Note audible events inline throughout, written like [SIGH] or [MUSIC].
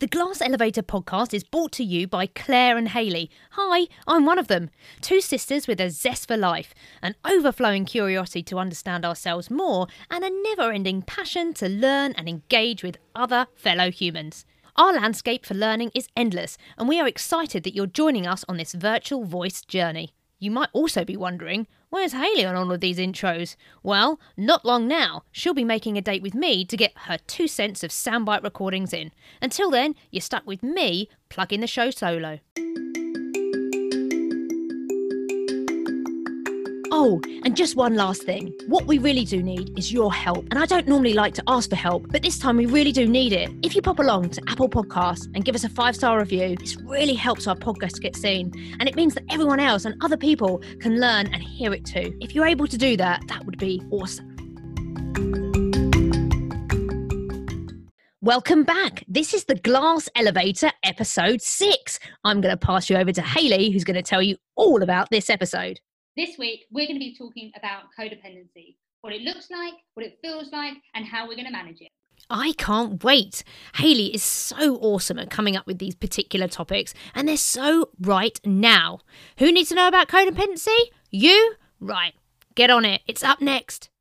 The Glass Elevator podcast is brought to you by Claire and Haylie. Hi, I'm one of them. Two sisters with a zest for life, an overflowing curiosity to understand ourselves more, and a never ending passion to learn and engage with other fellow humans. Our landscape for learning is endless, and we are excited that you're joining us on this virtual voice journey. You might also be wondering, where's Haylie on all of these intros? Well, not long now. She'll be making a date with me to get her two cents of soundbite recordings in. Until then, you're stuck with me plugging the show solo. Oh, and just one last thing. What we really do need is your help. And I don't normally like to ask for help, but this time we really do need it. If you pop along to Apple Podcasts and give us a five star review, this really helps our podcast get seen. And it means that everyone else and other people can learn and hear it too. If you're able to do that, that would be awesome. Welcome back. This is the Glass Elevator episode six. I'm going to pass you over to Haylie, who's going to tell you all about this episode. This week, we're going to be talking about codependency what it looks like, what it feels like, and how we're going to manage it. I can't wait. Haylie is so awesome at coming up with these particular topics, and they're so right now. Who needs to know about codependency? You? Right. Get on it. It's up next. [LAUGHS]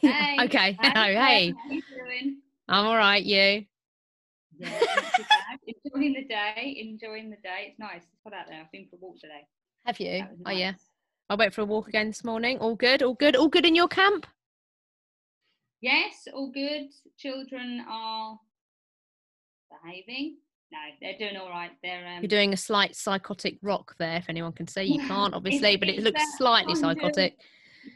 Hey, okay. Hello. [LAUGHS] Oh, hey. How you doing? I'm all right. You? Yeah, not too bad. Enjoying the day. Enjoying the day. It's nice. It's hot out there. I've been for a walk today. Have you? Was Oh, yeah. nice. I went for a walk again this morning. All good. All good. All good in your camp? Yes, all good. Children are behaving. No, they're doing all right. They're um, You're doing a slight psychotic rock there, if anyone can see. You [LAUGHS] can't, obviously, but it looks slightly psychotic.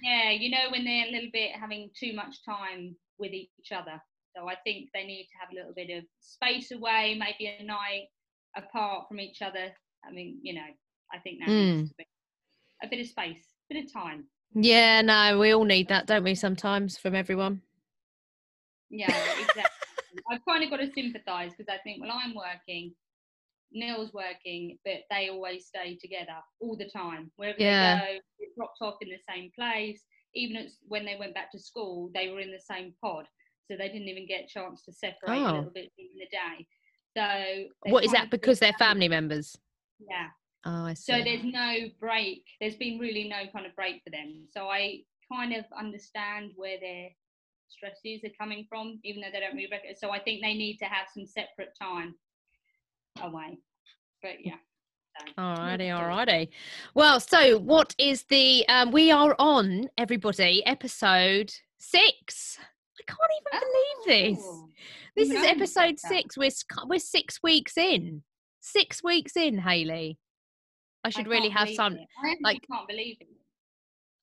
Yeah, you know when they're a little bit having too much time with each other. So I think they need to have a little bit of space away, maybe a night apart from each other. I mean, you know, I think that Mm. needs to be a bit of space, a bit of time. Yeah, no, we all need that, don't we, sometimes from everyone? Yeah, exactly. I've kind of got to sympathise because I think, well, I'm working, Neil's working, but they always stay together all the time. Wherever Yeah. they go, it dropped off in the same place. Even when they went back to school, they were in the same pod, so they didn't even get a chance to separate Oh. a little bit in the day. So What is that? Because they're family members? Yeah. Oh, I see. So there's no break. There's been really no kind of break for them. So I kind of understand where their stresses are coming from, even though they don't really recognize. So I think they need to have some separate time away. But yeah. Alrighty, alrighty. Well, so what is the? Um, we are on everybody episode six. I can't even believe this. Oh, This is episode six. We're we're six weeks in. Six weeks in, Haylie. I I should really have some. it. I like- can't believe it.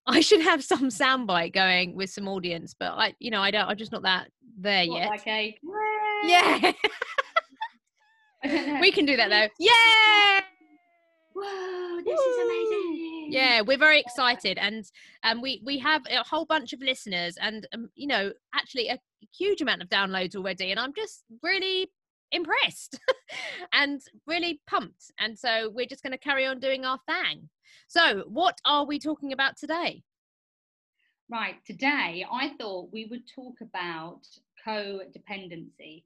I should have some soundbite going with some audience, but I, you know, I don't. I'm just not that there What, yet. like a yeah, I [LAUGHS] [LAUGHS] we can do that though. Yeah. Whoa, this is amazing. Yeah, we're very excited, and um, we we have a whole bunch of listeners, and um, you know, actually a huge amount of downloads already, and I'm just really impressed [LAUGHS] and really pumped. And so we're just going to carry on doing our thing. So, what are we talking about today? Right, today I thought we would talk about codependency.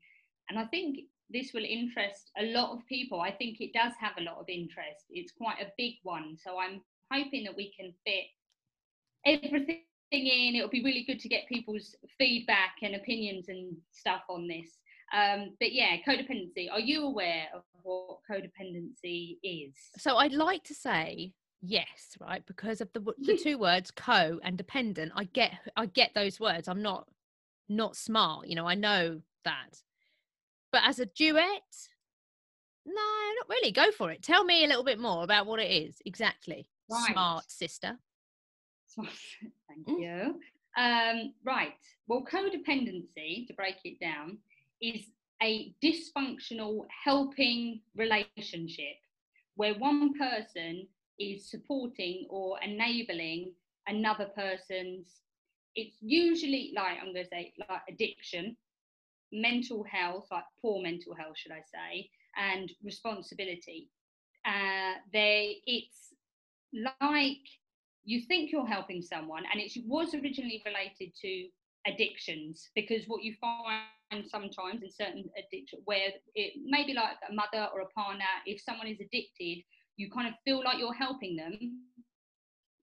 And I think this will interest a lot of people. I think it does have a lot of interest. It's quite a big one. So I'm hoping that we can fit everything in. It'll be really good to get people's feedback and opinions and stuff on this. Um, but yeah, codependency. Are you aware of what codependency is? So, I'd like to say yes, right, because of the the two words co and dependent. I get I get those words. I'm not not smart, you know. I know that. But as a duet, no, not really. Go for it. Tell me a little bit more about what it is exactly. Right. Smart sister. Thank Mm. you. Um, right. Well, codependency, to break it down, is a dysfunctional helping relationship where one person is supporting or enabling another person's. It's usually like I'm going to say like addiction, mental health, like poor mental health, should I say, and responsibility. Uh, they it's like you think you're helping someone, and it was originally related to addictions because what you find sometimes in certain addiction where it may be like a mother or a partner, if someone is addicted, you kind of feel like you're helping them.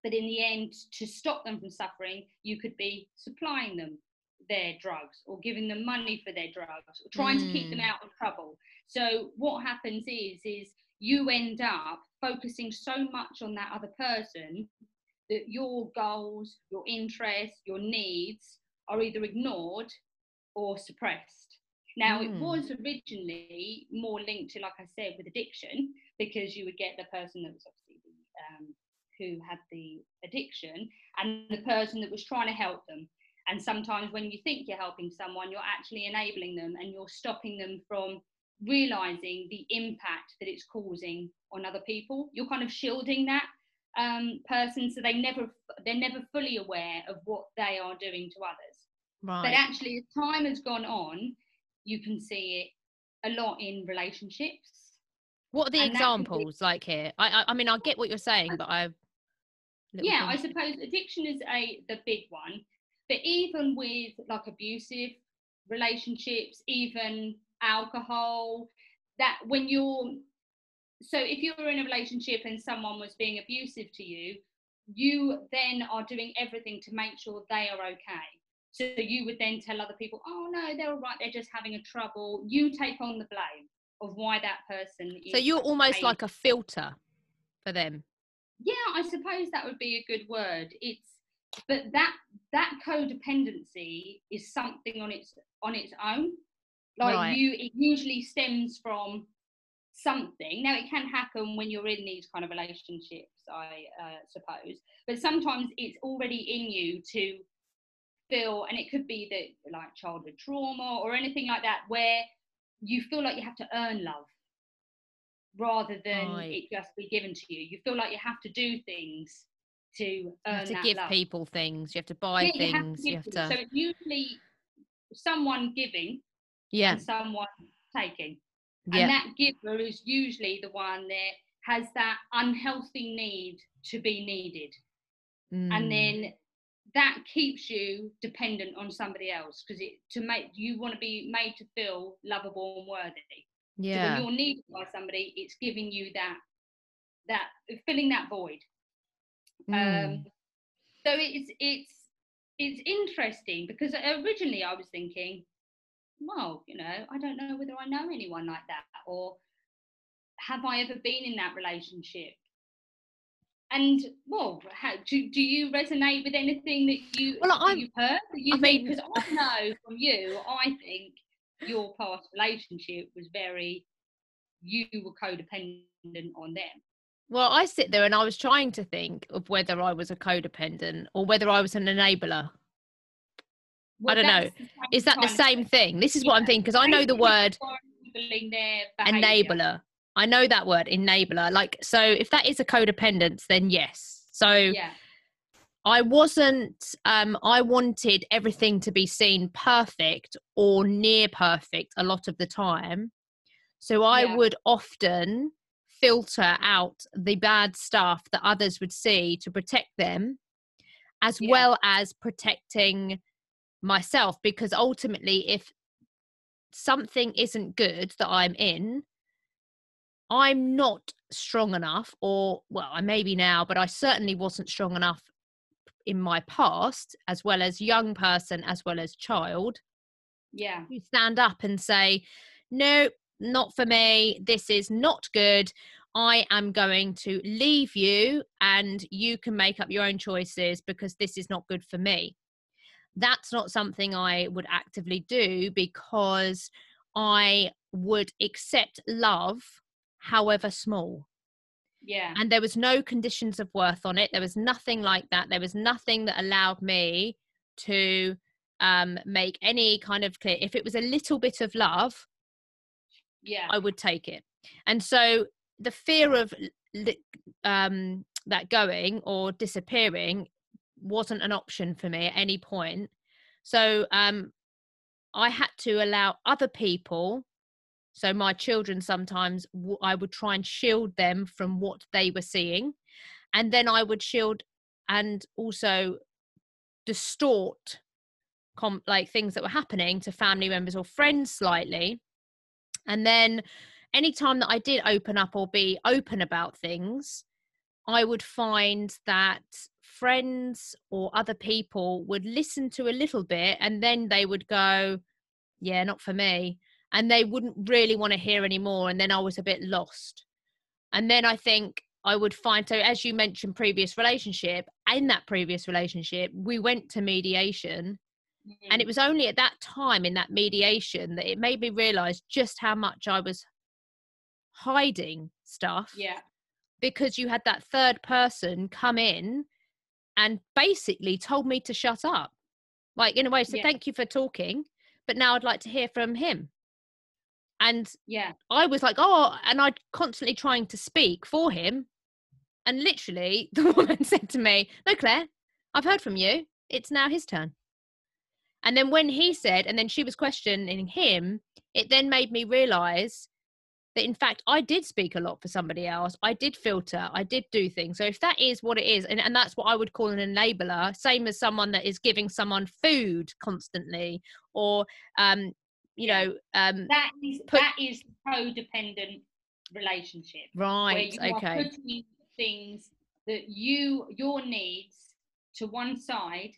But in the end, to stop them from suffering, you could be supplying them their drugs or giving them money for their drugs or trying mm. to keep them mm. out of trouble. So what happens is is you end up focusing so much on that other person that your goals, your interests, your needs are either ignored or suppressed. Now, mm. it was originally more linked to, like I said, with addiction, because you would get the person that was obviously the, um, who had the addiction and the person that was trying to help them. And sometimes when you think you're helping someone, you're actually enabling them and you're stopping them from realizing the impact that it's causing on other people. You're kind of shielding that um, person so they never they're never fully aware of what they are doing to others. Right. But actually, as time has gone on, you can see it a lot in relationships. What are the and examples be, like here? I, I, I mean, I get what you're saying, but I. Yeah, I suppose addiction is a the big one, but even with like abusive relationships, even alcohol, that when you're so if you're in a relationship and someone was being abusive to you, you then are doing everything to make sure they are okay. So you would then tell other people, oh no, they're all right, they're just having a trouble. You take on the blame of why that person So you're almost like a filter for them. Yeah, I suppose that would be a good word. It's but that that codependency is something on its on its own. Like right. you it usually stems from something. Now, it can happen when you're in these kind of relationships, I uh, suppose, but sometimes it's already in you to feel, and it could be that like childhood trauma or anything like that, where you feel like you have to earn love rather than right. it just be given to you. You feel like you have to do things to earn to give love. people things. You have to buy yeah, things. You have to. You have to... So it's usually someone giving, yeah, someone taking. Yeah. And that giver is usually the one that has that unhealthy need to be needed. Mm. And then that keeps you dependent on somebody else because it to make you want to be made to feel lovable and worthy. Yeah. So when you're needed by somebody, it's giving you that that filling that void. Mm. Um so it's it's it's interesting because originally I was thinking, well, you know, I don't know whether I know anyone like that or have I ever been in that relationship? And well, how, do, do you resonate with anything that you well, that you've heard? That You I think because I [LAUGHS] know from you, I think your past relationship was very you were codependent on them. Well, I sit there and I was trying to think of whether I was a codependent or whether I was an enabler. Well, I don't know. Is that the same thing? This is what I'm thinking because I know the word enabler. I know that word enabler. Like, so if that is a codependence, then yes. So yeah. I wasn't, um, I wanted everything to be seen perfect or near perfect a lot of the time. So I yeah. would often filter out the bad stuff that others would see to protect them, as yeah. well as protecting myself because ultimately if something isn't good that I'm in, I'm not strong enough, or well, I may be now, but I certainly wasn't strong enough in my past, as well as young person, as well as child. Yeah. You stand up and say, no, not for me. This is not good. I am going to leave you and you can make up your own choices because this is not good for me that's not something I would actively do because I would accept love, however small. Yeah. And there was no conditions of worth on it. There was nothing like that. There was nothing that allowed me to um, make any kind of clear. If it was a little bit of love, yeah, I would take it. And so the fear of um, that going or disappearing wasn't an option for me at any point. So um, I had to allow other people. So my children sometimes I would try and shield them from what they were seeing, and then I would shield and also distort com- like things that were happening to family members or friends slightly and then anytime that i did open up or be open about things i would find that friends or other people would listen to a little bit and then they would go yeah not for me and they wouldn't really want to hear anymore and then i was a bit lost and then i think i would find so as you mentioned previous relationship in that previous relationship we went to mediation mm-hmm. and it mm. was only at that time in that mediation that it made me realize just how much i was hiding stuff yeah because you had that third person come in and basically told me to shut up. Like in a way, so yeah. thank you for talking, but now I'd like to hear from him. And yeah, I was like, oh, and I'd constantly trying to speak for him. And literally, [LAUGHS] the woman said to me, No, Claire, I've heard from you. It's now his turn. And then when he said, and then she was questioning him, it then made me realize that in fact I did speak a lot for somebody else. I did filter, I did do things. So if that is what it is, and, and that's what I would call an enabler, same as someone that is giving someone food constantly or um, you know, um that is put, that is codependent relationship. Right. okay. things that you your needs to one side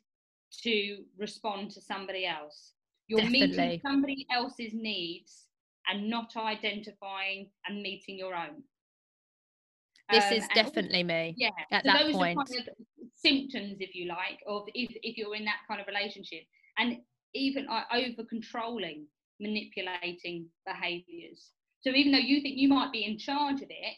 to respond to somebody else. You're Definitely. meeting somebody else's needs and not identifying and meeting your own. This um, is definitely me. Yeah. At so that those point. Are kind of symptoms, if you like, of if, if you're in that kind of relationship. And even uh, over controlling, manipulating behaviors. So even though you think you might be in charge of it,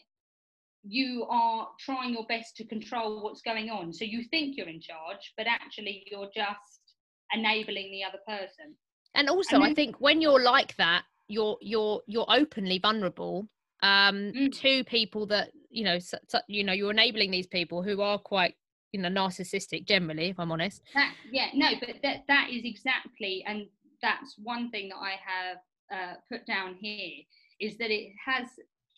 you are trying your best to control what's going on. So you think you're in charge, but actually you're just enabling the other person. And also, and then, I think when you're like that, you're you're you're openly vulnerable um mm. to people that you know so, so, you know you're enabling these people who are quite you know narcissistic generally if i'm honest. That, yeah no but that that is exactly and that's one thing that i have uh, put down here is that it has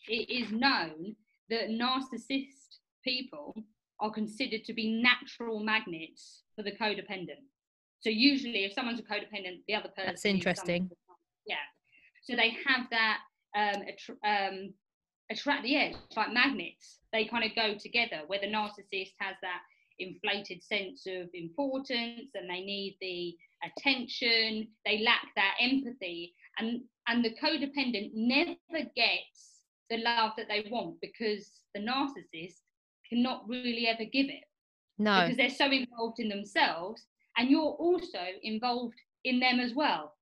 it is known that narcissist people are considered to be natural magnets for the codependent. So usually if someone's a codependent the other person that's interesting. yeah so they have that um, um, attract, the edge, like magnets. They kind of go together. Where the narcissist has that inflated sense of importance and they need the attention, they lack that empathy, and and the codependent never gets the love that they want because the narcissist cannot really ever give it. No, because they're so involved in themselves, and you're also involved in them as well.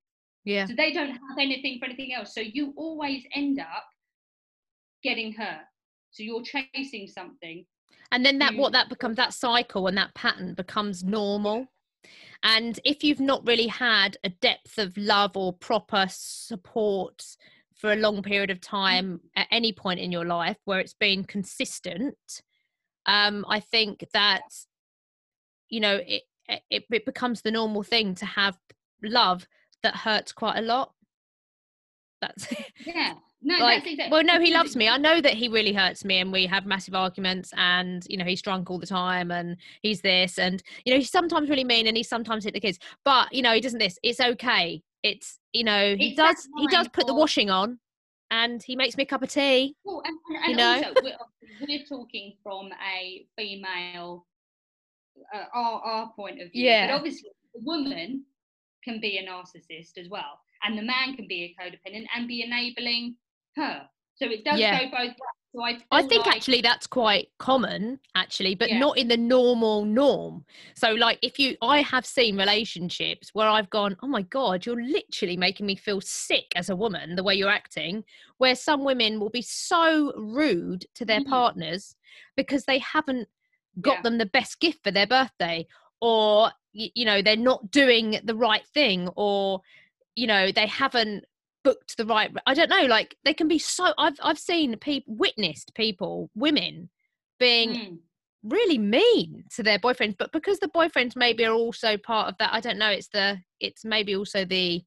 Yeah. So they don't have anything for anything else. So you always end up getting hurt. So you're chasing something. And then that what that becomes that cycle and that pattern becomes normal. And if you've not really had a depth of love or proper support for a long period of time at any point in your life where it's been consistent, um, I think that you know it, it it becomes the normal thing to have love that hurts quite a lot. That's [LAUGHS] yeah. No, like, exactly. well, no, he loves me. I know that he really hurts me, and we have massive arguments. And you know, he's drunk all the time, and he's this, and you know, he's sometimes really mean, and he sometimes hit the kids. But you know, he doesn't this. It's okay. It's you know, he it's does he does put the washing on, and he makes me a cup of tea. Well, and, and, you know, also, we're, we're, talking from a female, uh, our our point of view. Yeah. But obviously, the woman can be a narcissist as well. And the man can be a codependent and be enabling her. So it does yeah. go both ways. So I, I, think like... actually that's quite common actually but yeah. not in the normal norm so like if you i have seen relationships where i've gone oh my god you're literally making me feel sick as a woman the way you're acting where some women will be so rude to their mm-hmm. partners because they haven't got yeah. them the best gift for their birthday or you know they're not doing the right thing or you know they haven't booked the right i don't know like they can be so i've i've seen people witnessed people women being mm. really mean to their boyfriends but because the boyfriends maybe are also part of that i don't know it's the it's maybe also the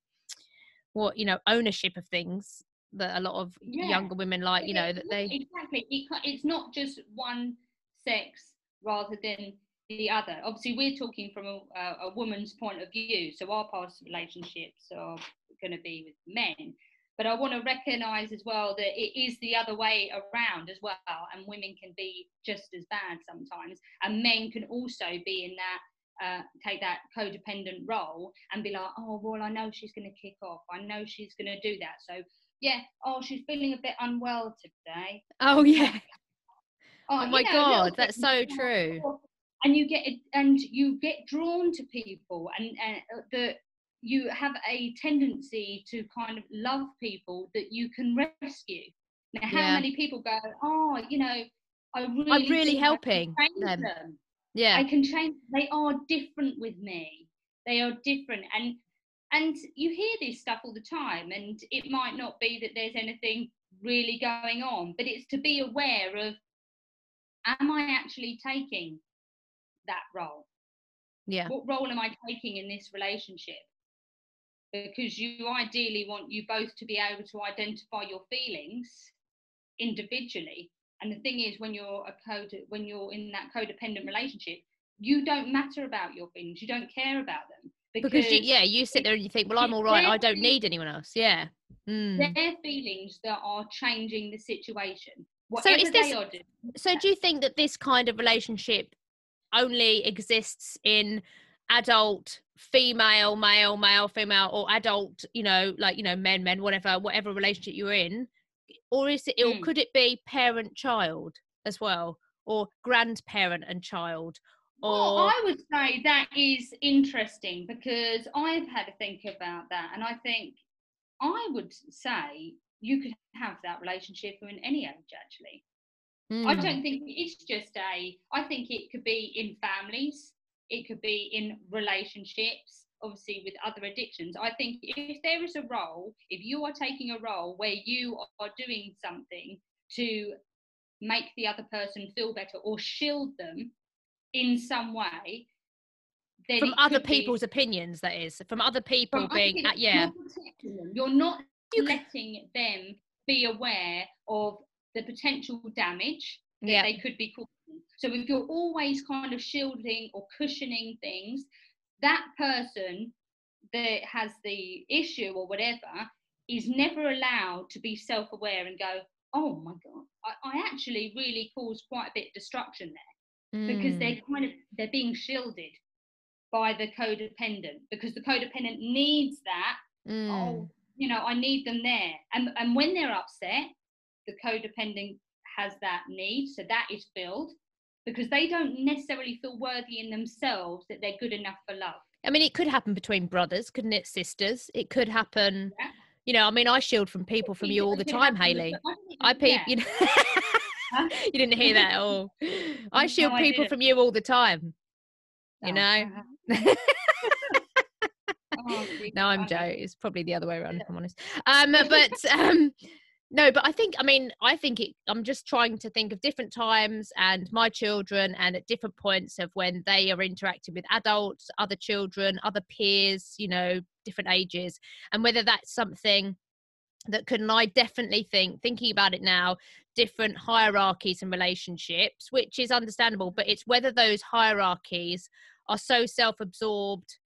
what you know ownership of things that a lot of yeah. younger women like you know that they exactly it's not just one sex rather than the other. Obviously, we're talking from a, a woman's point of view, so our past relationships are going to be with men. But I want to recognise as well that it is the other way around as well, and women can be just as bad sometimes, and men can also be in that uh, take that codependent role and be like, oh, well, I know she's going to kick off. I know she's going to do that. So, yeah, oh, she's feeling a bit unwell today. Oh, yeah. Oh, oh my know, God, that's so true. And you get and you get drawn to people, and, and uh, the you have a tendency to kind of love people that you can rescue. Now, how yeah. many people go, oh, you know, I really, I'm really helping them. them. Yeah. I can change. They are different with me. They are different. And and you hear this stuff all the time and it might not be that there's anything really going on, but it's to be aware of am I actually taking that role? Yeah. What role am I taking in this relationship? Because you ideally want you both to be able to identify your feelings individually and the thing is, when you're a code, when you're in that codependent relationship, you don't matter about your feelings. You don't care about them because, because you, yeah, you sit there and you think, well, I'm all right. I don't need anyone else. Yeah. Mm. Their feelings that are changing the situation. So is this? Doing, so do you think that this kind of relationship only exists in adult female male male female or adult you know like you know men men whatever whatever relationship you're in or is it mm. or could it be parent child as well or grandparent and child or well, I would say that is interesting because I've had to think about that and I think I would say you could have that relationship in any age actually. Mm. I don't think it's just a I think it could be in families, it could be in relationships, obviously with other addictions. I think if there is a role if you are taking a role where you are doing something to make the other person feel better or shield them in some way from other people's be, opinions that is. From other people being other yeah. you're not you letting them be aware of the potential damage that yeah. they could be causing so if you're always kind of shielding or cushioning things that person that has the issue or whatever is never allowed to be self-aware and go oh my god I, I actually really caused quite a bit of destruction there mm. because they're mm. kind of they're being shielded by the codependent because the codependent needs that mm. oh you know i need them there and and when they're upset the codependent has that need so that is filled because they don't necessarily feel worthy in themselves that they're good enough for love. I mean, it could happen between brothers, couldn't it, sisters? It could happen. Yeah. You know, I mean, I shield from people from you all the time, Haylie. I peep, yeah. you know. [LAUGHS] you didn't hear that at all. [LAUGHS] I shield no, people I from you all the time. You know. [LAUGHS] oh, no, I'm Joe. It's probably the other way around, if I'm honest. Um, but um, no but i think i mean i think it i'm just trying to think of different times and my children and at different points of when they are interacting with adults other children other peers you know different ages and whether that's something that could and i definitely think thinking about it now different hierarchies and relationships which is understandable but it's whether those hierarchies are so self-absorbed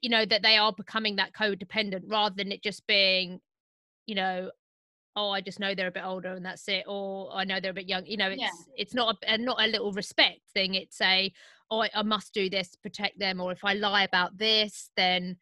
you know that they are becoming that codependent rather than it just being you know oh i just know they're a bit older and that's it or i know they're a bit young you know it's yeah. it's not a not a little respect thing it's a oh I, I, must do this to protect them or if i lie about this then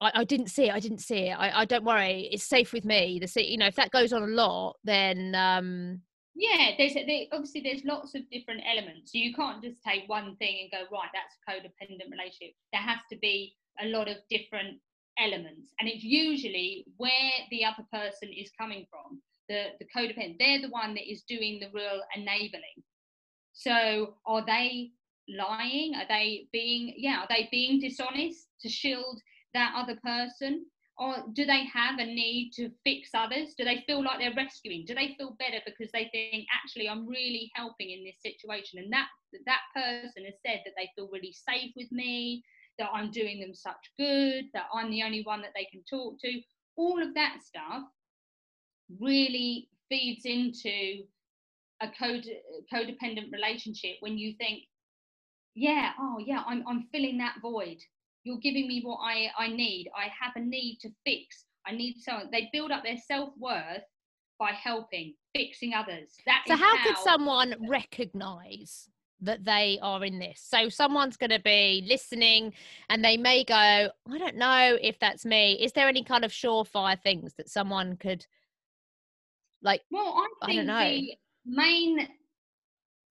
I, I didn't see it. I didn't see it. I, I don't worry. It's safe with me. The you know, if that goes on a lot, then um yeah, there's there, obviously there's lots of different elements. So you can't just take one thing and go right. That's a codependent relationship. There has to be a lot of different elements. And it's usually where the other person is coming from the the codependent. They're the one that is doing the real enabling. So are they lying? Are they being yeah are they being dishonest to shield that other person? Or do they have a need to fix others? Do they feel like they're rescuing? Do they feel better because they think actually i'm really helping in this situation and that that person has said that they feel really safe with me that I'm doing them such good, that I'm the only one that they can talk to. All of that stuff really feeds into a code codependent relationship when you think yeah oh yeah i'm i'm filling that void. You're giving me what i i need. I have a need to fix. I need someone they build up their self-worth by helping fixing others. That so how, how could someone recognize that they are in this. So someone's going to be listening and they may go i don't know if that's me. Is there any kind of surefire things that someone could like well i think I don't know. the main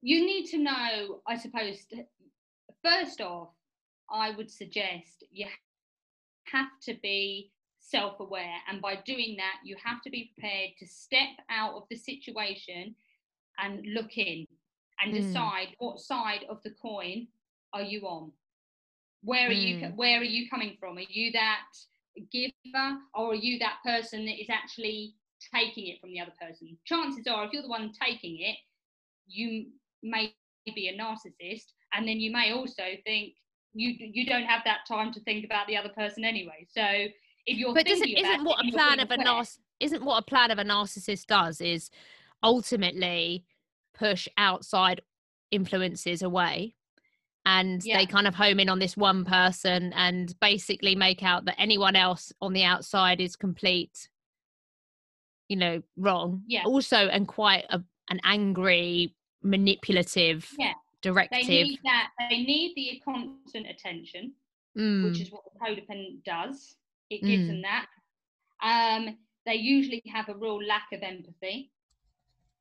you need to know i suppose first off i would suggest you have to be self-aware and by doing that you have to be prepared to step out of the situation and look in and mm. decide what side of the coin are you on where are mm. you hmm. where are you coming from are you that giver or are you that person that is actually taking it from the other person chances are if you're the one taking it you may be a narcissist and then you may also think you you don't have that time to think about the other person anyway so if you're but isn't, isn't what a plan of a narciss isn't what a plan of a narcissist does is ultimately push outside influences away and yeah. they kind of home in on this one person and basically make out that anyone else on the outside is complete you know wrong. Yeah. Also and quite a, an angry manipulative yeah. Directive. they need that they need the constant attention mm. which is what the codependent does. It gives mm. them that. Um they usually have a real lack of empathy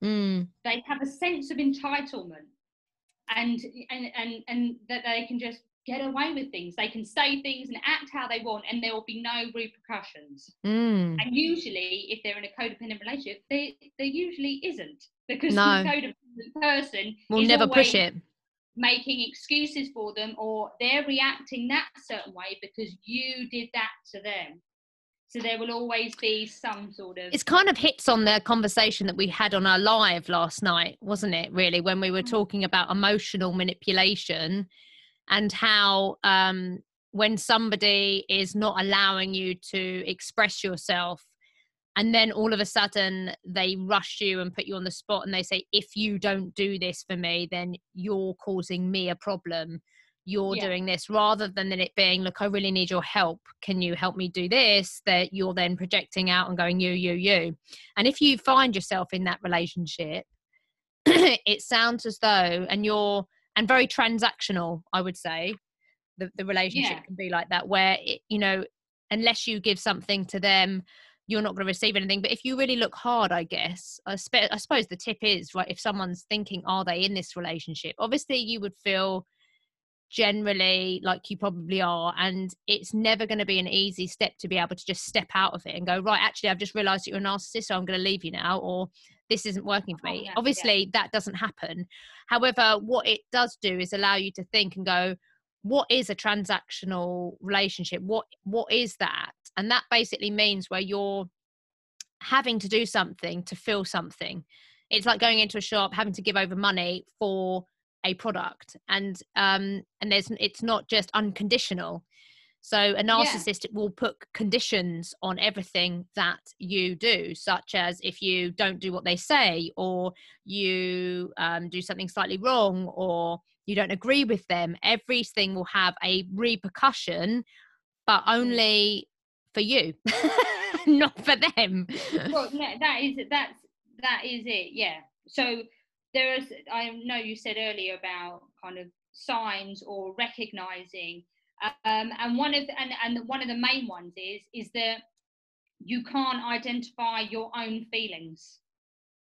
mm. they have a sense of entitlement and and and and that they can just get away with things. They can say things and act how they want, and there will be no repercussions. Mm. And usually, if they're in a codependent relationship, there there usually isn't because no. the codependent person will never push it, making excuses for them, or they're reacting that certain way because you did that to them. So there will always be some sort of. It's kind of hits on the conversation that we had on our live last night, wasn't it? Really, when we were mm. talking about emotional manipulation and how um, when somebody is not allowing you to express yourself and then all of a sudden they rush you and put you on the spot and they say if you don't do this for me then you're causing me a problem you're yeah. doing this rather than it being look i really need your help can you help me do this that you're then projecting out and going you you you and if you find yourself in that relationship [CLEARS THROAT] it sounds as though and you're and very transactional i would say the, the relationship yeah. can be like that where it, you know unless you give something to them you're not going to receive anything but if you really look hard i guess I, spe- I suppose the tip is right if someone's thinking are they in this relationship obviously you would feel generally like you probably are and it's never going to be an easy step to be able to just step out of it and go right actually i've just realized that you're a narcissist so i'm going to leave you now or this isn't working for oh, me. oh, yeah, obviously yeah. that doesn't happen. However what it does do is allow you to think and go what is a transactional relationship? What what is that? And that basically means where you're having to do something to feel something. It's like going into a shop having to give over money for a product and um and there's it's not just unconditional so a narcissist yeah. will put conditions on everything that you do such as if you don't do what they say or you um, do something slightly wrong or you don't agree with them everything will have a repercussion but mm. only for you [LAUGHS] not for them well yeah, that is that's that is it yeah so there is i know you said earlier about kind of signs or recognizing um, and one of and, and one of the main ones is is that you can't identify your own feelings.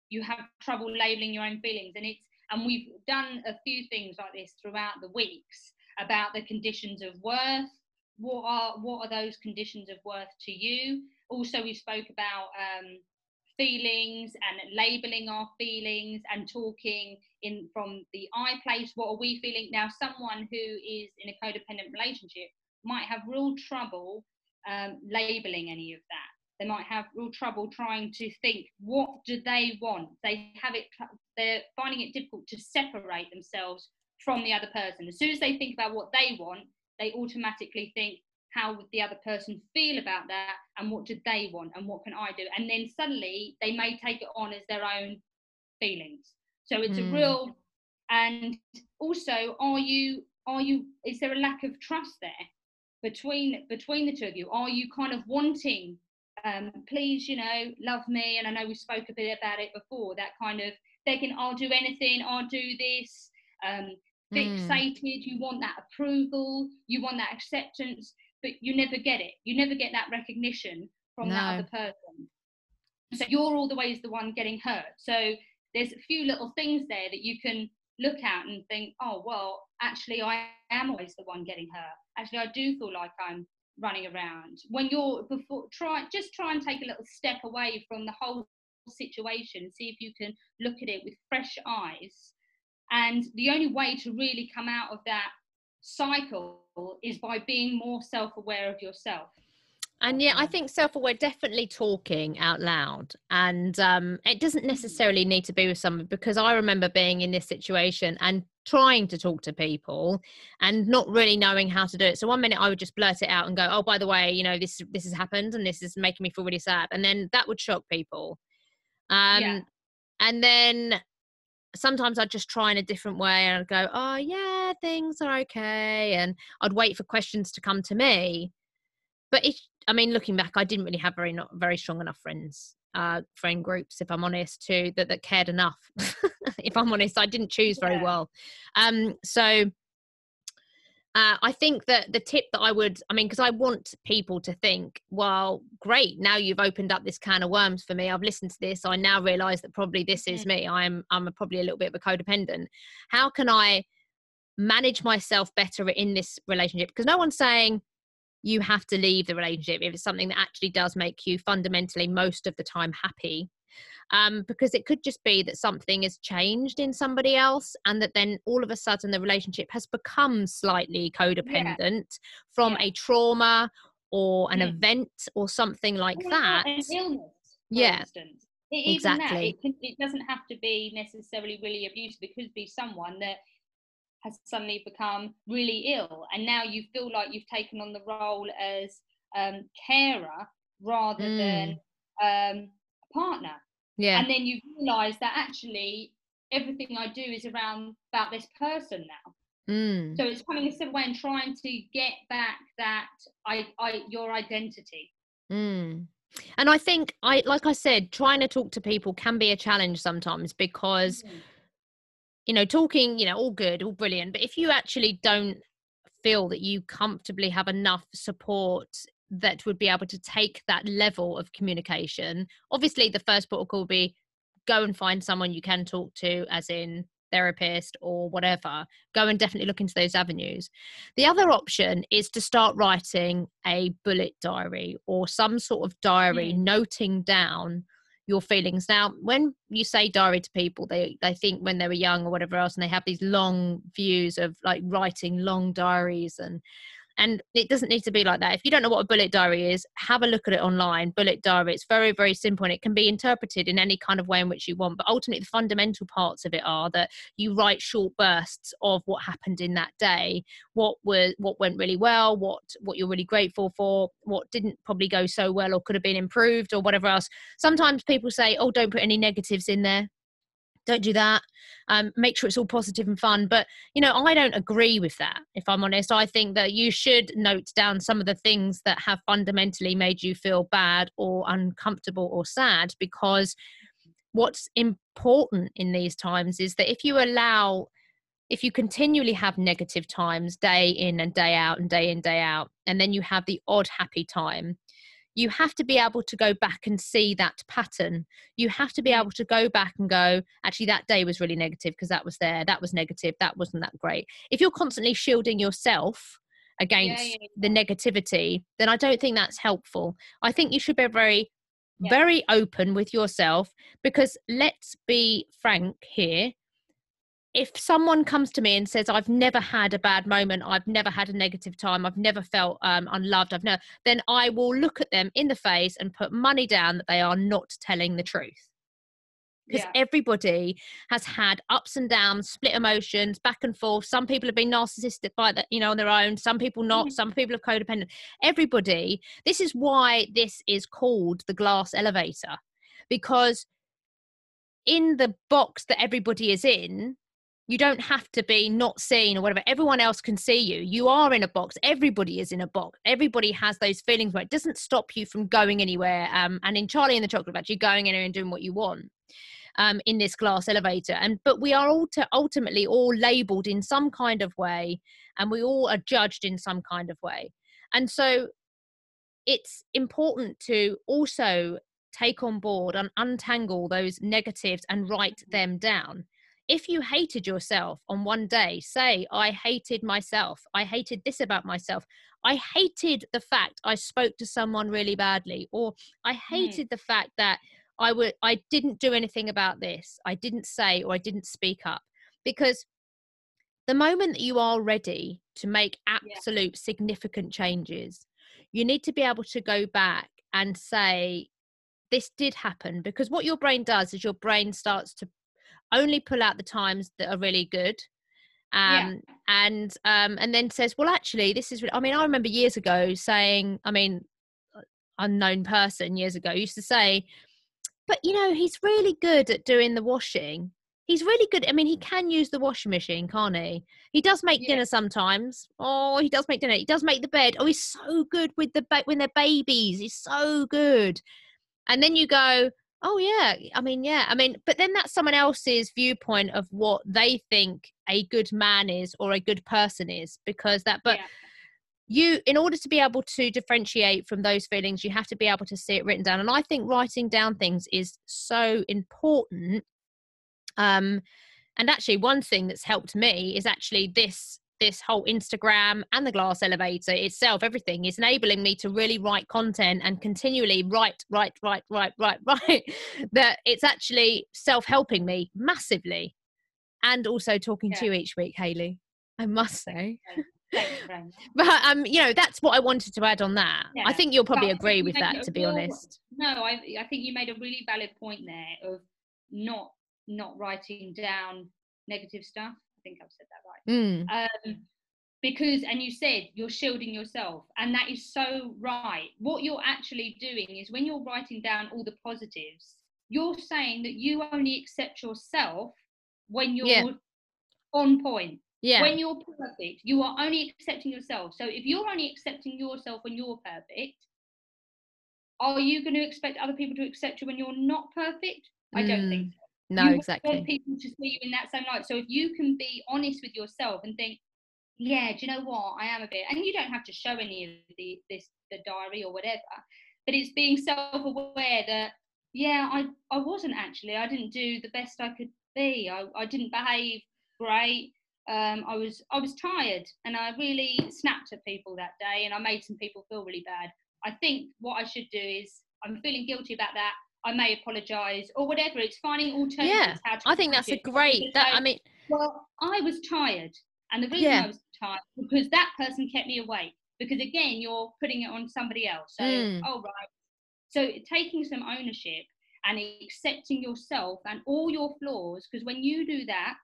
You have trouble labeling your own feelings and it's and we've done a few things like this throughout the weeks about the conditions of worth. What are what are those conditions of worth to you? Also we spoke about um, feelings and labeling our feelings and talking in from the I place. What are we feeling now? Someone who is in a codependent relationship might have real trouble um, labeling any of that. They might have real trouble trying to think what do they want? They have it they're finding it difficult to separate themselves from the other person. As soon as they think about what they want they automatically think how would the other person feel about that and what do they want and what can I do? And then suddenly they may take it on as their own feelings. So it's mm. a real, and also, are you are you is there a lack of trust there between between the two of you? Are you kind of wanting, um, please, you know, love me? And I know we spoke a bit about it before. That kind of thinking, I'll do anything, I'll do this. Um, fixated. Mm. You want that approval. You want that acceptance, but you never get it. You never get that recognition from no. that other person. So you're all the ways the one getting hurt. So there's a few little things there that you can look at and think, oh well, actually I am always the one getting hurt. Actually, I do feel like I'm running around. When you're before try just try and take a little step away from the whole situation, see if you can look at it with fresh eyes. And the only way to really come out of that cycle is by being more self-aware of yourself. And yeah i think self-aware definitely talking out loud. And um, it doesn't mm. necessarily need to be with someone because i remember being in this situation and trying to talk to people and not really knowing how to do it. So one minute i would just blurt it out and go oh by the way you know this this has happened and this is making me feel really sad. And then that would shock people. Um yeah. and then sometimes I'd just try in a different way and I'd go, oh, yeah, things are okay. And I'd wait for questions to come to me. But it, I mean, looking back, I didn't really have very not very strong enough friends, uh, friend groups, if I'm honest, too, that that cared enough. [LAUGHS] if I'm honest, I didn't choose very yeah. well. Um, so uh, I think that the tip that I would, I mean, because I want people to think, well, great, now you've opened up this can of worms for me. I've listened to this. I now realise that probably this is mm. me. I'm, I'm a, probably a little bit of a codependent. How can I manage myself better in this relationship? Because no one's saying you have to leave the relationship if it's something that actually does make you fundamentally most of the time happy um, because it could just be that something has changed in somebody else and that then all of a sudden the relationship has become slightly codependent yeah. from yeah. a trauma or an mm. event or something like or that an illness yeah instance. exactly that, it, can, it doesn't have to be necessarily really abusive it could be someone that has suddenly become really ill and now you feel like you've taken on the role as um, carer rather mm. than um, a partner yeah and then you realize that actually everything i do is around about this person now mm. so it's coming a similar way and trying to get back that i, I your identity mm. and i think i like i said trying to talk to people can be a challenge sometimes because mm you know, talking, you know, all good, all brilliant. But if you actually don't feel that you comfortably have enough support that would be able to take that level of communication, obviously the first protocol will be go and find someone you can talk to, as in therapist or whatever, go and definitely look into those avenues. The other option is to start writing a bullet diary or some sort of diary, mm. noting down your feelings. Now, when you say diary to people, they they think when they were young or whatever else, and they have these long views of like writing long diaries and and it doesn't need to be like that. If you don't know what a bullet diary is, have a look at it online. Bullet diary. It's very, very simple and it can be interpreted in any kind of way in which you want. But ultimately, the fundamental parts of it are that you write short bursts of what happened in that day, what were what went really well, what what you're really grateful for, what didn't probably go so well or could have been improved or whatever else. Sometimes people say, "Oh, don't put any negatives in there." Don't do that. Um, make sure it's all positive and fun. But you know i don't agree with that if i'm honest. I think that you should note down some of the things that have fundamentally made you feel bad or uncomfortable or sad because what's important in these times is that if you allow if you continually have negative times day in and day out and day in day out and then you have the odd happy time you have to be able to go back and see that pattern. You have to be mm. able to go back and go, actually, that day was really negative because that was there, that was negative, that wasn't that great. If you're constantly shielding yourself against yeah, yeah, yeah. the negativity, then I don't think that's helpful. I think you should be very, very open with yourself because let's be frank here if someone comes to me and says i've never had a bad moment. I've never had a negative time. I've never felt um, unloved. I've never then i will look at them in the face and put money down that they are not telling the truth. Because yeah. everybody has had ups and downs split emotions back and forth. Some people have been narcissistic by that you know on their own. Some people not. Mm-hmm. some people are codependent. Everybody this is why this is called the glass elevator. Because in the box that everybody is in you don't have to be not seen or whatever. Everyone else can see you. You are in a box. Everybody is in a box. Everybody has those feelings but it doesn't stop you from going anywhere um, and in charlie and the chocolate factory going anywhere and doing what you want um, in this glass elevator. And but we are all to ultimately all labeled in some kind of way and we all are judged in some kind of way. And so it's important to also take on board and untangle those negatives and write them down if you hated yourself on one day, say, I hated myself, I hated this about myself, I hated the fact I spoke to someone really badly, or I mm. hated mm. the fact that I would I didn't do anything about this, I didn't say or I didn't speak up. Because the moment that you are ready to make absolute yeah. significant changes, you need to be able to go back and say, this did happen because what your brain does is your brain starts to only pull out the times that are really good. Um, yeah. and um, and then says well actually this is i mean i remember years ago saying i mean uh, unknown person years ago used to say but you know he's really good at doing the washing. He's really good i mean he can use the washing machine can't he? He does make yeah. dinner sometimes. Oh he does make dinner. He does make the bed. Oh he's so good with the ba- when they're babies. He's so good. And then you go Oh yeah, I mean yeah, I mean, but then that's someone else's viewpoint of what they think a good man is or a good person is because that but yeah. you in order to be able to differentiate from those feelings you have to be able to see it written down and I think writing down things is so important um and actually one thing that's helped me is actually this this whole Instagram and the glass elevator itself, everything is enabling me to really write content and continually write, write, write, write, write, [LAUGHS] write. that it's actually self helping me massively. And also talking yeah. to you each week, Haylie, I must say. [LAUGHS] but um, you know, that's what I wanted to add on that. Yeah. I think you'll probably but agree with that, to be real, honest. No, I, I think you made a really valid point there of not not writing down negative stuff think I've said that right. Mm. Um, because, and you said you're shielding yourself, and that is so right. What you're actually doing is when you're writing down all the positives, you're saying that you only accept yourself when you're yeah. on point. Yeah. When you're perfect, you are only accepting yourself. So if you're only accepting yourself when you're perfect, are you going to expect other people to accept you when you're not perfect? I don't think mm. so. No, you exactly. Want people to see you in that same light. So if you can be honest with yourself and think, yeah, do you know what? I am a bit, and you don't have to show any of the this the diary or whatever, but it's being self-aware that yeah, I I wasn't actually. I didn't do the best I could be. I, I didn't behave great. Um, I was I was tired, and I really snapped at people that day, and I made some people feel really bad. I think what I should do is I'm feeling guilty about that. I may apologise or whatever. It's finding alternatives. Yeah, I think that's a great. That I mean, well, I was tired, and the reason yeah. I was tired because that person kept me awake. Because again, you're putting it on somebody else. So, mm. oh right. So taking some ownership and accepting yourself and all your flaws, because when you do that,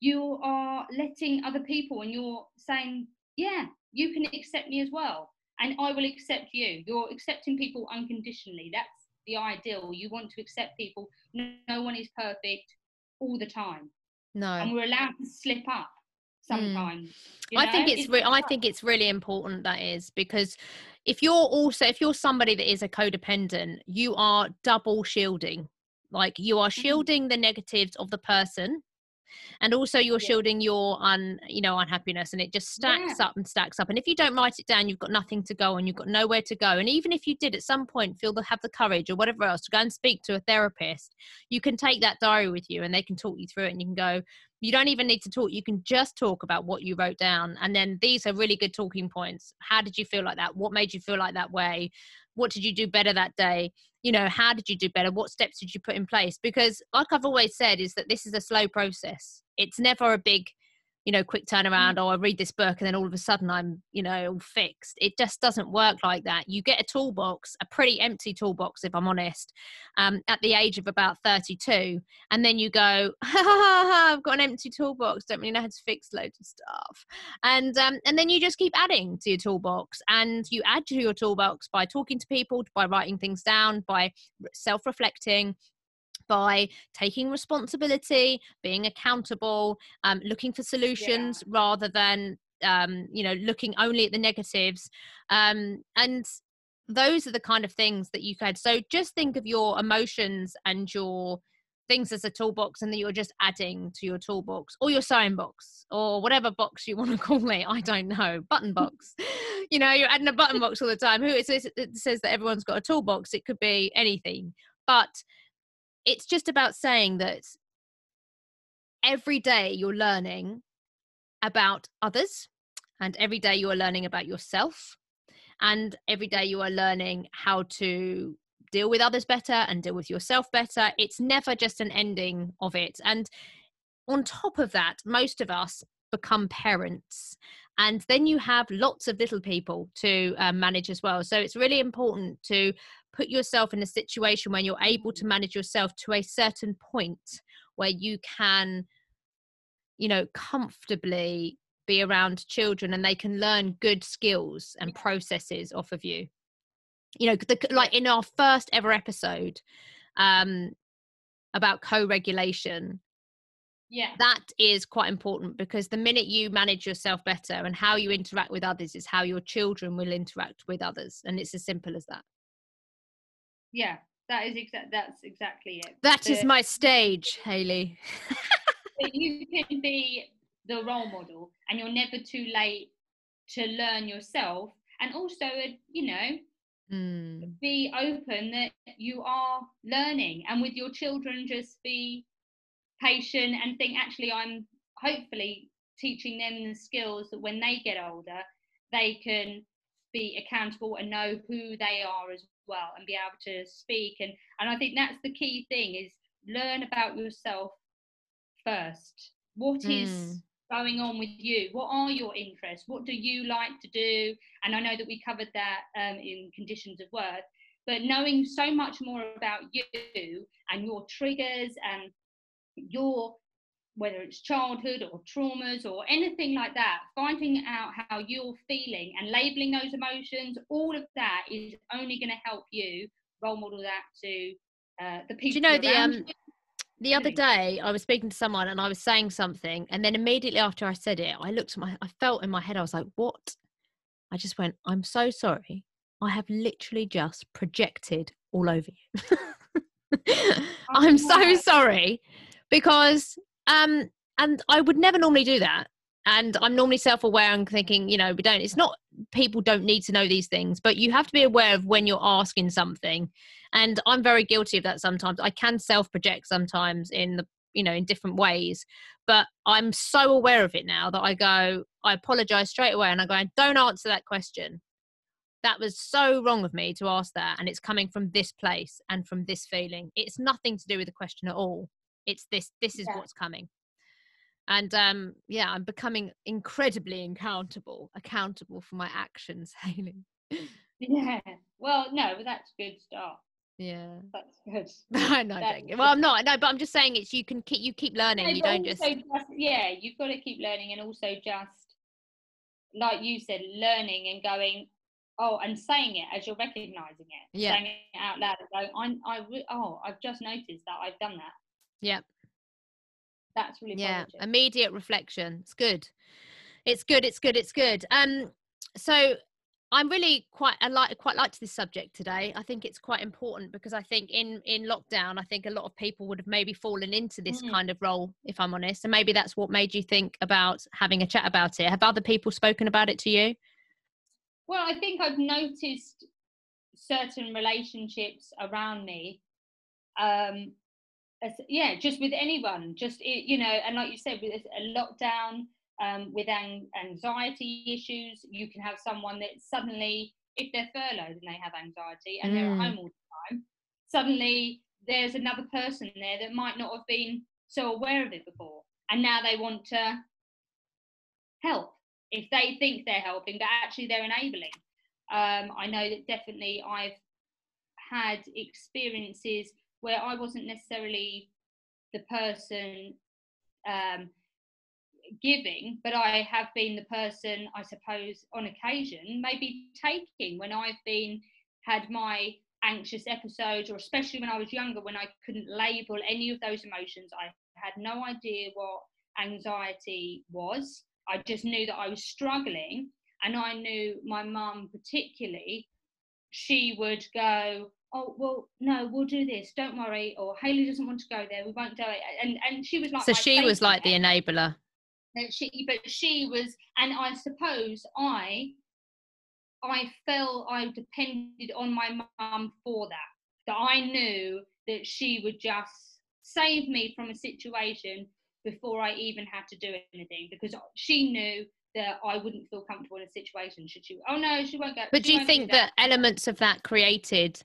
you are letting other people, and you're saying, yeah, you can accept me as well, and I will accept you. You're accepting people unconditionally. That's the ideal. You want to accept people. No, no one is perfect all the time. No. And we're allowed to slip up hmm. sometimes. Mm. I think it's, it's re- I think it's really important that is because if you're also if you're somebody that is a codependent, you are double shielding. Like you are mm-hmm. shielding the negatives of the person and also you're yeah. shielding your un you know unhappiness and it just stacks yeah. up and stacks up. And if you don't write it down you've got nothing to go on you've got nowhere to go. And even if you did at some point feel to have the courage or whatever else to go and speak to a therapist you can take that diary with you and they can talk you through it and you can go you don't even need to talk you can just talk about what you wrote down. And then these are really good talking points. How did you feel like that? What made you feel like that way what did you do better that day? You know how did you do better? What steps did you put in place? Because like i've always said is that this is a slow process. It's never a big you know quick turnaround or oh, i read this book and then all of a sudden i'm you know all fixed. It just doesn't work like that. You get a toolbox a pretty empty toolbox if i'm honest um, at the age of about 32 and then you go [LAUGHS] ha, ha, ha, i've got an empty toolbox don't really know how to fix loads of stuff. And um, and then you just keep adding to your toolbox and you add to your toolbox by talking to people by writing things down by self-reflecting by taking responsibility, being accountable, um, looking for solutions yeah. rather than um, you know looking only at the negatives. Um, and those are the kind of things that you could. So just think of your emotions and your things as a toolbox and that you're just adding to your toolbox or your sewing box or whatever box you [LAUGHS] want to call it i don't know button [LAUGHS] box you know you're adding a button box all the time who it says, it says that everyone's got a toolbox it could be anything but it's just about saying that every day you're learning about others and every day you are learning about yourself and every day you are learning how to deal with others better and deal with yourself better. It's never just an ending of it. And on top of that most of us become parents and then you have lots of little people to uh, manage as well. So it's really important to put yourself in a situation where you're able to manage yourself to a certain point where you can you know comfortably be around children and they can learn good skills and processes off of you. You know the, like in our first ever episode um about co-regulation yeah. that is quite important because the minute you manage yourself better and how you interact with others is how your children will interact with others and it's as simple as that yeah that is exact that's exactly it That the, is my stage Haylie [LAUGHS] you can be the role model and you're never too late to learn yourself and also you know mm. be open that you are learning and with your children just be patient and think actually i'm hopefully teaching them the skills that when they get older they can be accountable and know who they are as well and be able to speak. And and i think that's the key thing is learn about yourself first. What mm. is going on with you? What are your interests? What do you like to do? And i know that we covered that um, in conditions of worth but knowing so much more about you and your triggers and your whether it's childhood or traumas or anything like that finding out how you're feeling and labeling those emotions all of that is only going to help you role model that to uh, the people do you know the um you. the other day I was speaking to someone and I was saying something and then immediately after I said it I looked at my I felt in my head I was like what? I just went I'm so sorry. I have literally just projected all over you. [LAUGHS] I'm so sorry because um and I would never normally do that. And I'm normally self-aware and thinking you know we don't it's not people don't need to know these things but you have to be aware of when you're asking something. And i'm very guilty of that sometimes. I can self project sometimes in the you know in different ways but i'm so aware of it now that i go i apologize straight away and i go don't answer that question. That was so wrong of me to ask that and it's coming from this place and from this feeling. It's nothing to do with the question at all it's this this is yeah. what's coming and um yeah i'm becoming incredibly accountable accountable for my actions [LAUGHS] Haylie yeah well no but that's a good start yeah, that's good. [LAUGHS] I know. Well, I'm not. No, but I'm just saying it's you can keep you keep learning. No, you don't just... just yeah. You've got to keep learning, and also just like you said, learning and going. Oh, and saying it as you're recognizing it. Yeah. Saying it out loud. Go. I'm. I. Oh, I've just noticed that I've done that. Yeah. That's really yeah. Positive. Immediate reflection. It's good. It's good. It's good. It's good. Um. So I'm really quite I like quite liked this subject today. I think it's quite important because I think in in lockdown, I think a lot of people would have maybe fallen into this mm. kind of role, if I'm honest. And maybe that's what made you think about having a chat about it. Have other people spoken about it to you? Well, I think I've noticed certain relationships around me. Um, yeah, just with anyone, just you know, and like you said, with a lockdown, um, with an- anxiety issues. You can have someone that suddenly, if they're furloughed and they have anxiety and mm. they're at mm. home all the time, suddenly there's another person there that might not have been so aware of it before. And now they want to help if they think they're helping, but actually they're enabling. Um, I know that definitely I've had experiences where I wasn't necessarily the person um, giving, but I have been the person, I suppose, on occasion, maybe taking when I've been had my anxious episodes, or especially when I was younger, when I couldn't label any of those emotions. I had no idea what anxiety was. I just knew that I was struggling. And I knew my mum, particularly, she would go, oh well no we'll do this don't worry or Haylie doesn't want to go there we won't do it and and she was like so she was like the enabler and she but she was and i suppose i i felt i depended on my mum for that that i knew that she would just save me from a situation before i even had to do anything because she knew that I wouldn't feel comfortable in a situation. Should she? Oh no, she won't go. But do you think that. that elements of that created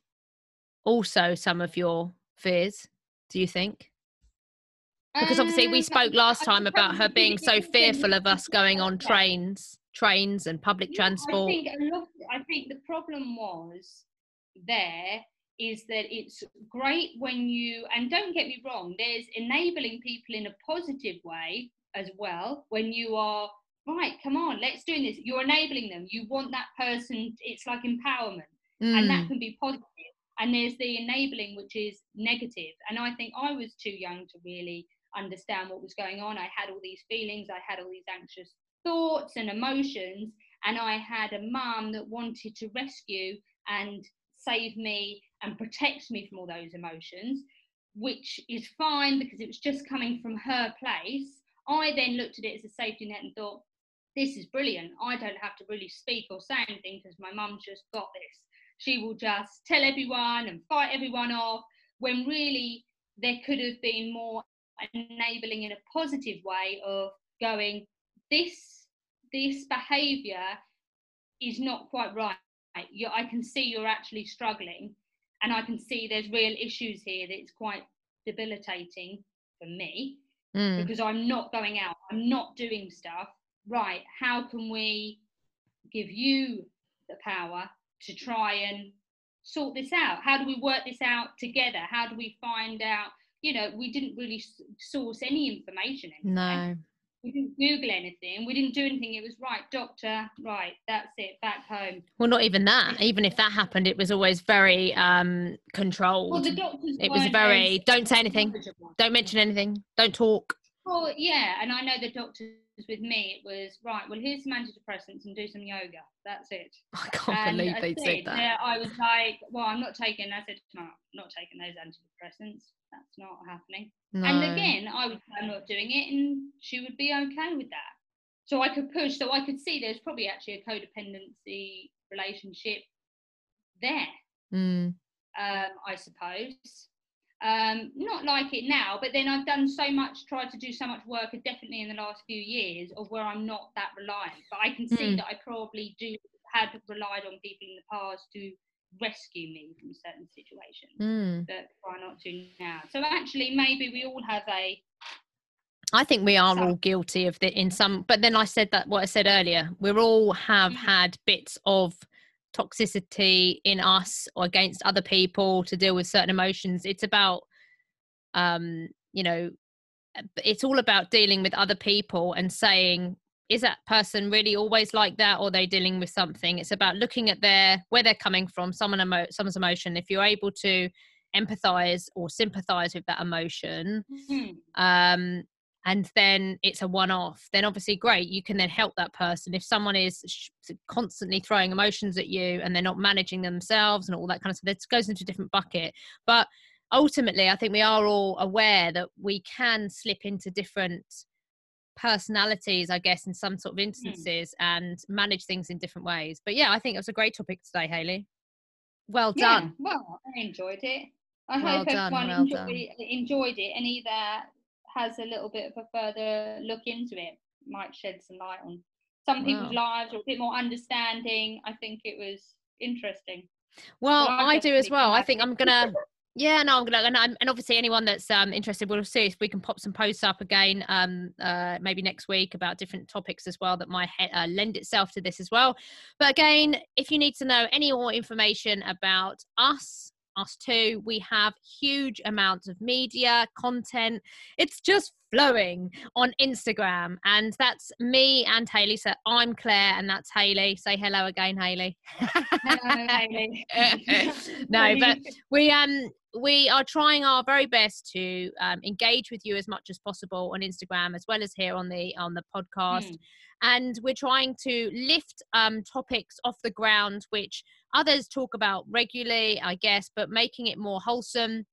also some of your fears? Do you think? Because obviously we um, spoke last time about her being so fearful of us going on trains, trains and public transport. I think lot. I think the problem was there is that it's great when you and don't get me wrong. There's enabling people in a positive way as well when you are right. Come on, let's do this. You're enabling them. You want that person. It's like empowerment, mm. and that mm. can be positive and there's the enabling which is negative. And i think i was too young to really understand what was going on. I had all these feelings i had all these anxious thoughts and emotions and i had a mum that wanted to rescue and save me and protect me from all those emotions which is fine because it was just coming from her place. I then looked at it as a safety net and thought this is brilliant. I don't have to really speak or say anything because my mum's just got this she will just tell everyone and fight everyone off when really there could have been more enabling in a positive way of going this this behavior is not quite right. You, i can see you're actually struggling and i can see there's real issues here that's quite debilitating for me mm. because i'm not going out. I'm not doing stuff. Right how can we give you the power to try and sort this out? How do we work this out together? How do we find out? You know, we didn't really source any information. Anywhere. No. We didn't Google anything. We didn't do anything. It was right, doctor. Right, that's it. Back home. Well, not even that. Even if that happened, it was always very um controlled. Well, the doctors. It was very. Don't say anything. Don't mention anything. Don't talk. Well, yeah, and I know the doctors with me, it was right. Well, here's some antidepressants and do some yoga. That's it. I can't and believe they said that. Yeah, I was like, well, I'm not taking. I said, no, I'm not taking those antidepressants. That's not happening. No. And again, I would say I'm not doing it, and she would be okay with that. So I could push. So I could see there's probably actually a codependency relationship there. Mm. Um, I suppose um, not like it now, but then I've done so much, tried to do so much work, definitely in the last few years, of where I'm not that reliant. But I can see mm. that I probably do had relied on people in the past to rescue me from certain situations, mm. but try not to now. So actually, maybe we all have a. I think we are all guilty of the in some, but then I said that what I said earlier. We all have mm-hmm. had bits of toxicity in us or against other people to deal with certain emotions. It's about um you know eh, it's all about dealing with other people and saying is that person really always like that or are they dealing with something? It's about looking at their where they're coming from someone emo- someone's emotion. If you're able to empathize or sympathize with that emotion mm-hmm. um and then it's a one off then obviously great you can then help that person. If someone is sh- constantly throwing emotions at you and they're not managing themselves and all that kind of stuff this goes into a different bucket. But ultimately i think we are all aware that we can slip into different personalities i guess in some sort of hmm. instances mm. and manage things in different ways. But yeah i think it was a great topic today Haylie well yeah, done. well i enjoyed it. I well hope done, everyone well enjoyed, enjoyed it and either has a little bit of a further look into it, might shed some light on some people's wow. lives or a bit more understanding. I think it was interesting. Well, I do as well. I think I'm gonna. [LAUGHS] Yeah, no, I'm gonna, and, I'm, and obviously anyone that's um, interested, we'll see if we can pop some posts up again, um, uh, maybe next week about different topics as well that might uh, lend itself to this as well. But again, if you need to know any more information about us, us too. We have huge amounts of media, content. It's just flowing on Instagram. And that's me and Haylie. So I'm Claire and that's Haylie. Say hello again, Haylie. Hello, Haylie. [LAUGHS] no, but we um we are trying our very best to um, engage with you as much as possible on Instagram as well as here on the on the podcast. Mm. And we're trying to lift um, topics off the ground which others talk about regularly, I guess, but making it more wholesome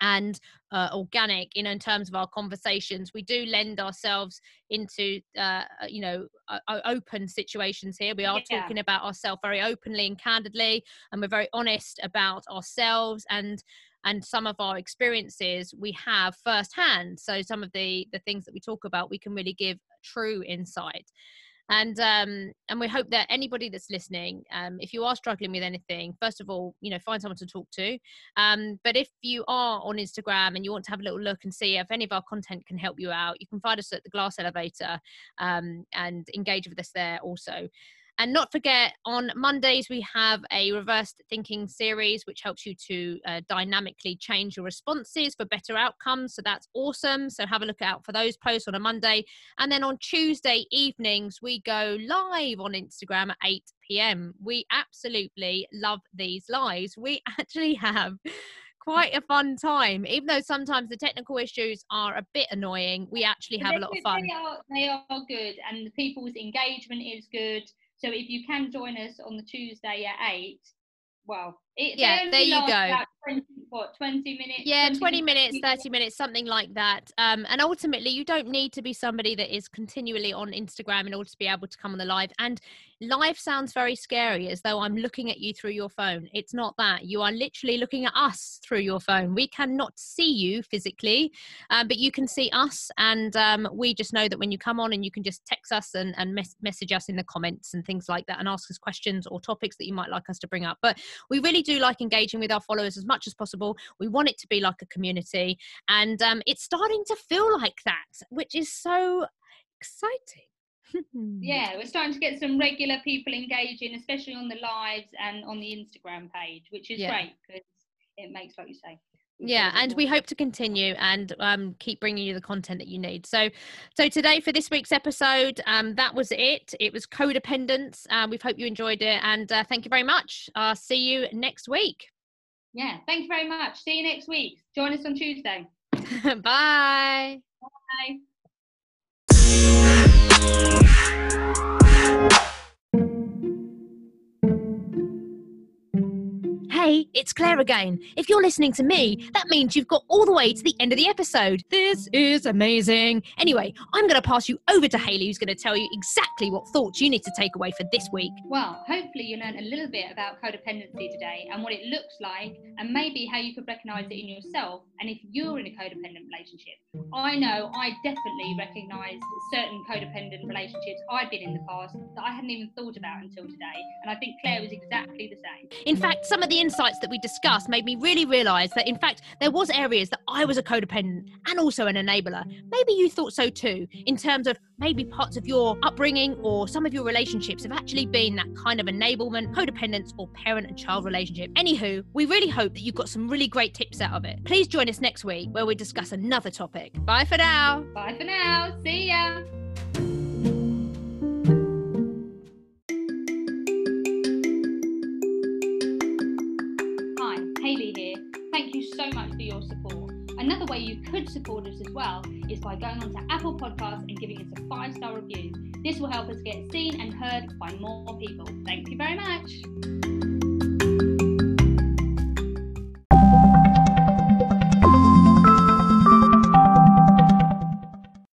and uh, organic you know in terms of our conversations we do lend ourselves into uh, uh you know uh, open situations here we are yeah. talking about ourselves very openly and candidly and we're very honest about ourselves and and some of our experiences we have firsthand. So some of the the things that we talk about we can really give true insight. And um, and we hope that anybody that's listening um, if you are struggling with anything first of all you know find someone to talk to. Um, but if you are on instagram and you want to have a little look and see if any of our content can help you out you can find us at the glass elevator um, and engage with us there also and not forget, on Mondays, we have a reversed thinking series, which helps you to uh, dynamically change your responses for better outcomes. So that's awesome. So have a look out for those posts on a Monday. And then on Tuesday evenings, we go live on Instagram at 8 p.m. We absolutely love these lives. We [LAUGHS] actually have quite a fun time. Even though sometimes the technical issues are a bit annoying, we actually have a lot of fun. They are, they are good, and the people's engagement is good. So if you can join us on the Tuesday at eight, well, it, yeah, there you go. 20, what, 20 minutes? Yeah, 20, 20 minutes, 30 minutes, something like that. Um, and ultimately, you don't need to be somebody that is continually on Instagram in order to be able to come on the live. And live sounds very scary as though I'm looking at you through your phone. It's not that. You are literally looking at us through your phone. We cannot see you physically, um, but you can see us. And um, we just know that when you come on and you can just text us and, and mes- message us in the comments and things like that and ask us questions or topics that you might like us to bring up. But we really do like engaging with our followers as much as possible. We want it to be like a community. And um, it's starting to feel like that, which is so exciting. [LAUGHS] yeah, we're starting to get some regular people engaging, especially on the lives and on the Instagram page, which is yeah. great because it makes, like you say, yeah and we hope to continue and um, keep bringing you the content that you need. So so today for this week's episode um, that was it. It was codependence um, we hope you enjoyed it and uh, thank you very much. Uh, see you next week. Yeah thank you very much. See you next week. Join us on tuesday. [LAUGHS] Bye. Bye Hey, it's Claire again. If you're listening to me, that means you've got all the way to the end of the episode. This is amazing. Anyway, I'm going to pass you over to Haylie, who's going to tell you exactly what thoughts you need to take away for this week. Well, hopefully, you learned a little bit about codependency today and what it looks like, and maybe how you could recognize it in yourself and if you're in a codependent relationship. I know I definitely recognized certain codependent relationships I'd been in the past that I hadn't even thought about until today, and I think Claire was exactly the same. In fact, some of the insights insights that we discussed made me really realize that in fact there was areas that I was a codependent and also an enabler. Maybe you thought so too in terms of maybe parts of your upbringing or some of your relationships have actually been that kind of enablement, codependence or parent and child relationship. Anywho, we really hope that you got some really great tips out of it. Please join us next week where we discuss another topic. Bye for now. Bye for now. See ya. Could support us as well is by going onto Apple Podcasts and giving us a five star review. This will help us get seen and heard by more people. Thank you very much.